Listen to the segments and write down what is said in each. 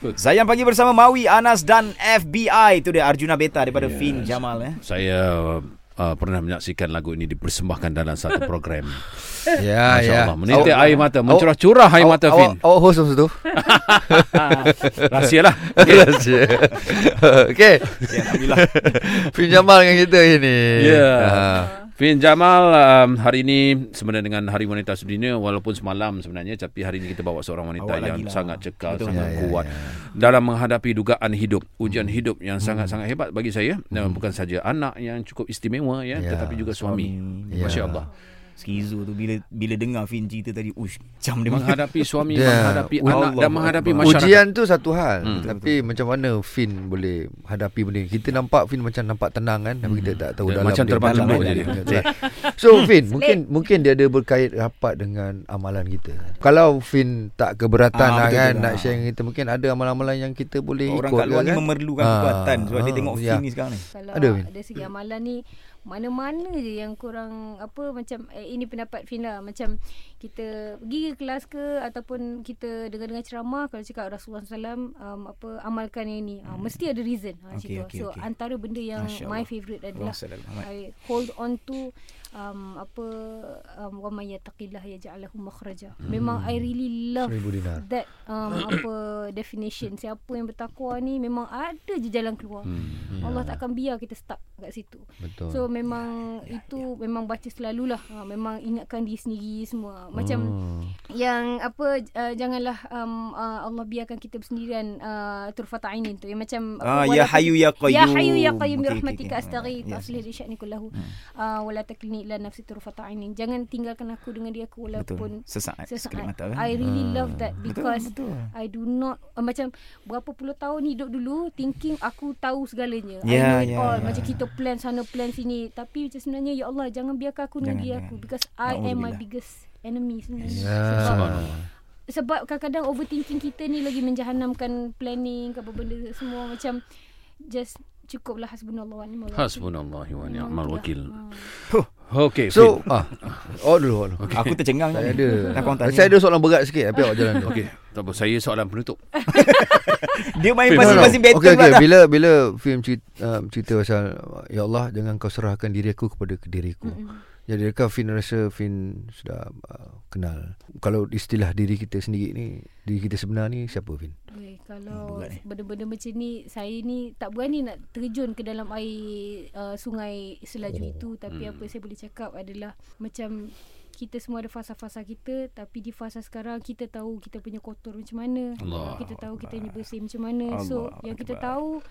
Zayan pagi bersama Mawi, Anas dan FBI. Itu dia Arjuna Beta daripada yes. Fin Jamal eh. Saya uh, pernah menyaksikan lagu ini dipersembahkan dalam satu program. ya, ya. Allah. Menitik air mata, mencurah-curah air mata Fin. Awak host masa tu? Rahsia lah. Okay. Rahsia. okay. Ya, Alhamdulillah. Fin Jamal dengan kita ini. Ya. Yeah. Uh. Fin Jamal um, hari ini sebenarnya dengan Hari Wanita Sedunia walaupun semalam sebenarnya tapi hari ini kita bawa seorang wanita Awak yang sangat cekal, Betul. sangat ya, kuat ya, ya. dalam menghadapi dugaan hidup, ujian hmm. hidup yang sangat-sangat hmm. hebat bagi saya hmm. dan bukan saja anak yang cukup istimewa ya, ya tetapi juga suami. suami. Ya. Masya-Allah. Skizo tu bila bila dengar Fin cerita tadi ush macam dia menghadapi suami yeah. menghadapi Allah anak Allah. dan menghadapi Allah. masyarakat. Ujian tu satu hal. Hmm. tapi betul. macam mana Fin boleh hadapi benda kita nampak Fin macam nampak tenang kan tapi kita tak tahu dia dalam macam terbang tembok jadi. so Fin mungkin mungkin dia ada berkait rapat dengan amalan kita. Kalau Fin tak keberatan ah, lah kan nak share dengan kita mungkin ada amalan-amalan yang kita boleh orang ikut kat luar kan? ni memerlukan ah, kekuatan sebab ah, dia tengok ya. Fin ni sekarang ni. Kalau ada, ada segi amalan ni mana-mana je yang kurang apa macam eh, ini pendapat Fina. Macam kita pergi ke kelas ke ataupun kita dengar-dengar ceramah kalau cakap Rasulullah SAW um, apa amalkan yang ini. Uh, mesti ada reason. Ha, okay, okay, so okay. antara benda yang my favourite adalah I hold on to um, apa um, wa may yattaqillah yaj'alahu makhraja. Hmm. memang I really love that um, apa definition. Siapa yang bertakwa ni memang ada je jalan keluar. Hmm. Allah tak akan biar kita stuck kat situ Betul. so memang ya, ya, itu ya. memang baca selalulah ha, memang ingatkan diri sendiri semua macam hmm. yang apa uh, janganlah um, uh, Allah biarkan kita bersendirian uh, turfat ainin tu yang macam ah, ya hayu ya qayyum ya hayu ya qayyum okay, rahmatika okay, okay. aslih li sya'ni kullahu hmm. uh, wala taklini ila nafsi turfat ainin jangan tinggalkan aku dengan dia aku walaupun betul. sesaat, sesaat. Mata, kan? I really hmm. love that because betul, betul. I do not uh, macam berapa puluh tahun hidup dulu thinking aku tahu segalanya yeah, I know it yeah, all yeah. macam kita plan sana plan sini tapi macam sebenarnya ya Allah jangan biarkan aku dengan dia aku because I am my biggest enemy sebenarnya. Yeah. Sebab, sebab kadang-kadang overthinking kita ni lagi menjahanamkan planning apa benda semua macam just cukuplah hasbunallah wa ni'mal wakil. Hasbunallah wa ni'mal wakil. Huh. Okay. So, ah. Oh dulu. Okay. Aku tercengang. Saya ada. Saya ada soalan berat sikit tapi awak jalan dulu. Okey. Tak apa, saya soalan penutup. Dia main pasing-pasing battle okay, okay. Bila bila film cerita, um, cerita pasal ya Allah jangan kau serahkan diri aku kepada diriku. Mm-hmm. Jadi adakah Fin rasa Fin sudah uh, kenal Kalau istilah diri kita sendiri ni Diri kita sebenar ni siapa Fin? Okay, kalau hmm, benda-benda macam ni Saya ni tak berani nak terjun ke dalam air uh, sungai selaju oh. itu Tapi hmm. apa saya boleh cakap adalah Macam kita semua ada fasa-fasa kita Tapi di fasa sekarang kita tahu kita punya kotor macam mana Allah Kita tahu Allah. kita punya bersih macam mana Allah. So Allah. yang kita tahu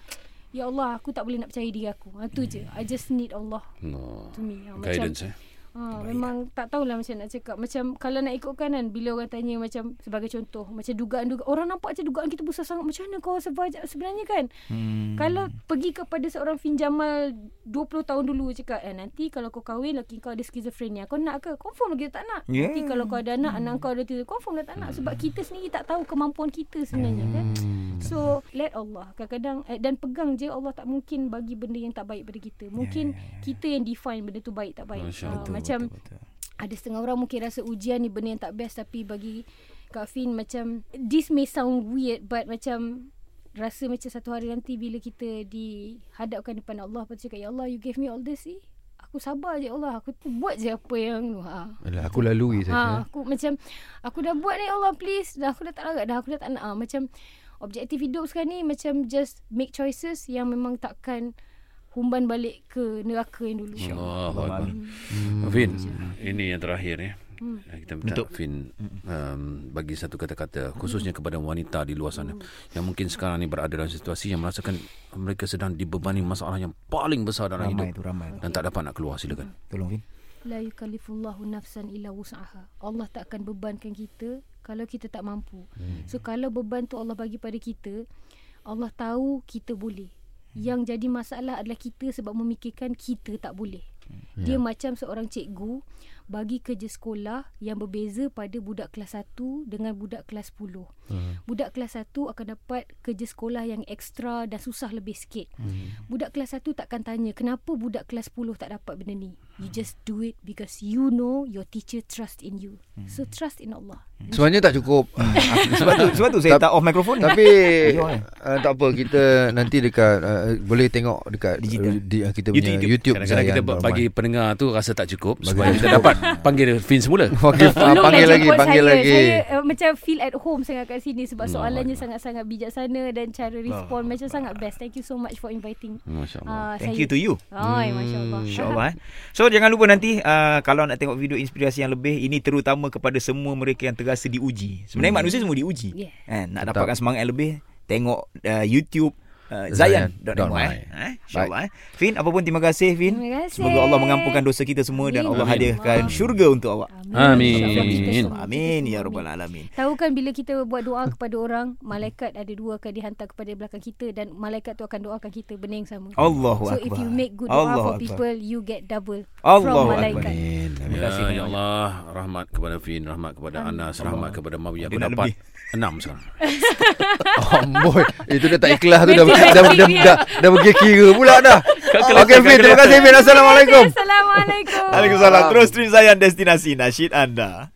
Ya Allah aku tak boleh nak percaya diri aku Itu hmm. je I just need Allah no. To me Guidance macam, eh Ha, memang tak tahulah macam nak cakap Macam kalau nak ikutkan kan Bila orang tanya macam Sebagai contoh Macam dugaan-dugaan Orang nampak macam dugaan kita besar sangat Macam mana kau survive sebenarnya kan hmm. Kalau pergi kepada seorang Fin Jamal 20 tahun dulu Cakap eh, nanti kalau kau kahwin Laki kau ada skizofrenia Kau nak ke? Confirm lagi tak nak yeah. Nanti kalau kau ada anak hmm. Anak kau ada tu Confirm lah tak nak Sebab kita sendiri tak tahu Kemampuan kita sebenarnya kan? hmm. kan So let Allah Kadang-kadang eh, Dan pegang je Allah tak mungkin Bagi benda yang tak baik pada kita Mungkin yeah, yeah, yeah. kita yang define Benda tu baik tak baik Masya macam betul, betul. ada setengah orang mungkin rasa ujian ni benda yang tak best tapi bagi Kak Fin macam this may sound weird but macam rasa macam satu hari nanti bila kita dihadapkan depan Allah pun cakap ya Allah you gave me all this see aku sabar je Allah aku buat je apa yang ha Alah, aku lalui saja ha, aku macam aku dah buat ni Allah please dah aku dah tak larat dah aku dah tak nak ha. macam objektif hidup sekarang ni macam just make choices yang memang takkan humban balik ke neraka yang dulu. Allah. Hmm. Fin, ini yang terakhir ya. Hmm. Kita minta Untuk. Fin um, bagi satu kata-kata khususnya kepada wanita di luar sana hmm. yang mungkin sekarang ni berada dalam situasi yang merasakan mereka sedang dibebani masalah yang paling besar dalam ramai hidup itu, ramai dan tak dapat nak keluar silakan. Hmm. Tolong Fin. La yukallifullahu nafsan illa wus'aha. Allah tak akan bebankan kita kalau kita tak mampu. Hmm. So kalau beban tu Allah bagi pada kita, Allah tahu kita boleh. Yang jadi masalah adalah kita sebab memikirkan kita tak boleh. Hmm. Dia yeah. macam seorang cikgu bagi kerja sekolah yang berbeza pada budak kelas 1 dengan budak kelas 10. Hmm. Budak kelas 1 akan dapat kerja sekolah yang ekstra dan susah lebih sikit. Hmm. Budak kelas 1 takkan tanya kenapa budak kelas 10 tak dapat benda ni. You just do it because you know your teacher trust in you. Hmm. So trust in Allah. Sebenarnya tak cukup. sebab tu sebab tu saya tak off mikrofon. Tapi Jom, eh. uh, tak apa kita nanti dekat uh, boleh tengok dekat Digital. uh, di, uh, kita punya YouTube. YouTube, Kadang-kadang kita Zayan bagi pendengar tu rasa tak cukup Bagi supaya kita cukup. dapat panggil Fin semula. Panggil, ah, Tolonglah panggil lagi, jemput panggil saya. lagi. Saya uh, macam feel at home sangat kat sini sebab Allah soalannya Allah. sangat-sangat bijaksana dan cara respon macam sangat best. Thank you so much for inviting. Masya-Allah. Uh, Thank you to you. Oh, masya-Allah. InsyaAllah eh. So jangan lupa nanti uh, Kalau nak tengok video inspirasi yang lebih Ini terutama kepada semua mereka yang terasa diuji Sebenarnya Hmm. manusia semua diuji Yeah. eh, Nak Mantap. dapatkan semangat yang lebih Tengok uh, YouTube uh, Zayan Zayan.my eh. eh. InsyaAllah eh. Fin, apa pun terima kasih Fin Terima kasih. Semoga Allah mengampunkan dosa kita semua Dan Amin. Allah Amin. hadiahkan syurga untuk awak Amin. Amin Ya Rabbal Alamin Tahu kan bila kita buat doa kepada orang, malaikat ada dua akan dihantar kepada belakang kita dan malaikat tu akan doakan kita benda yang sama. Allahu so Akbar if you make good doa Allahu for Akbar. people, you get double Allahu from malaikat. Amin. Terima Ya, kasih ya banyak. Allah Rahmat kepada Fin Rahmat kepada Anas Rahmat kepada Mawi Aku Dia nak dapat lebih. enam sekarang Amboi, itu dah tak ikhlas tu dah dah, dah, dah, dia. dah, dah pergi kira pula dah. Okey Fin, terima kasih Fin. Assalamualaikum. Assalamualaikum. Waalaikumsalam Terus stream Zayan Destinasi Nasyid anda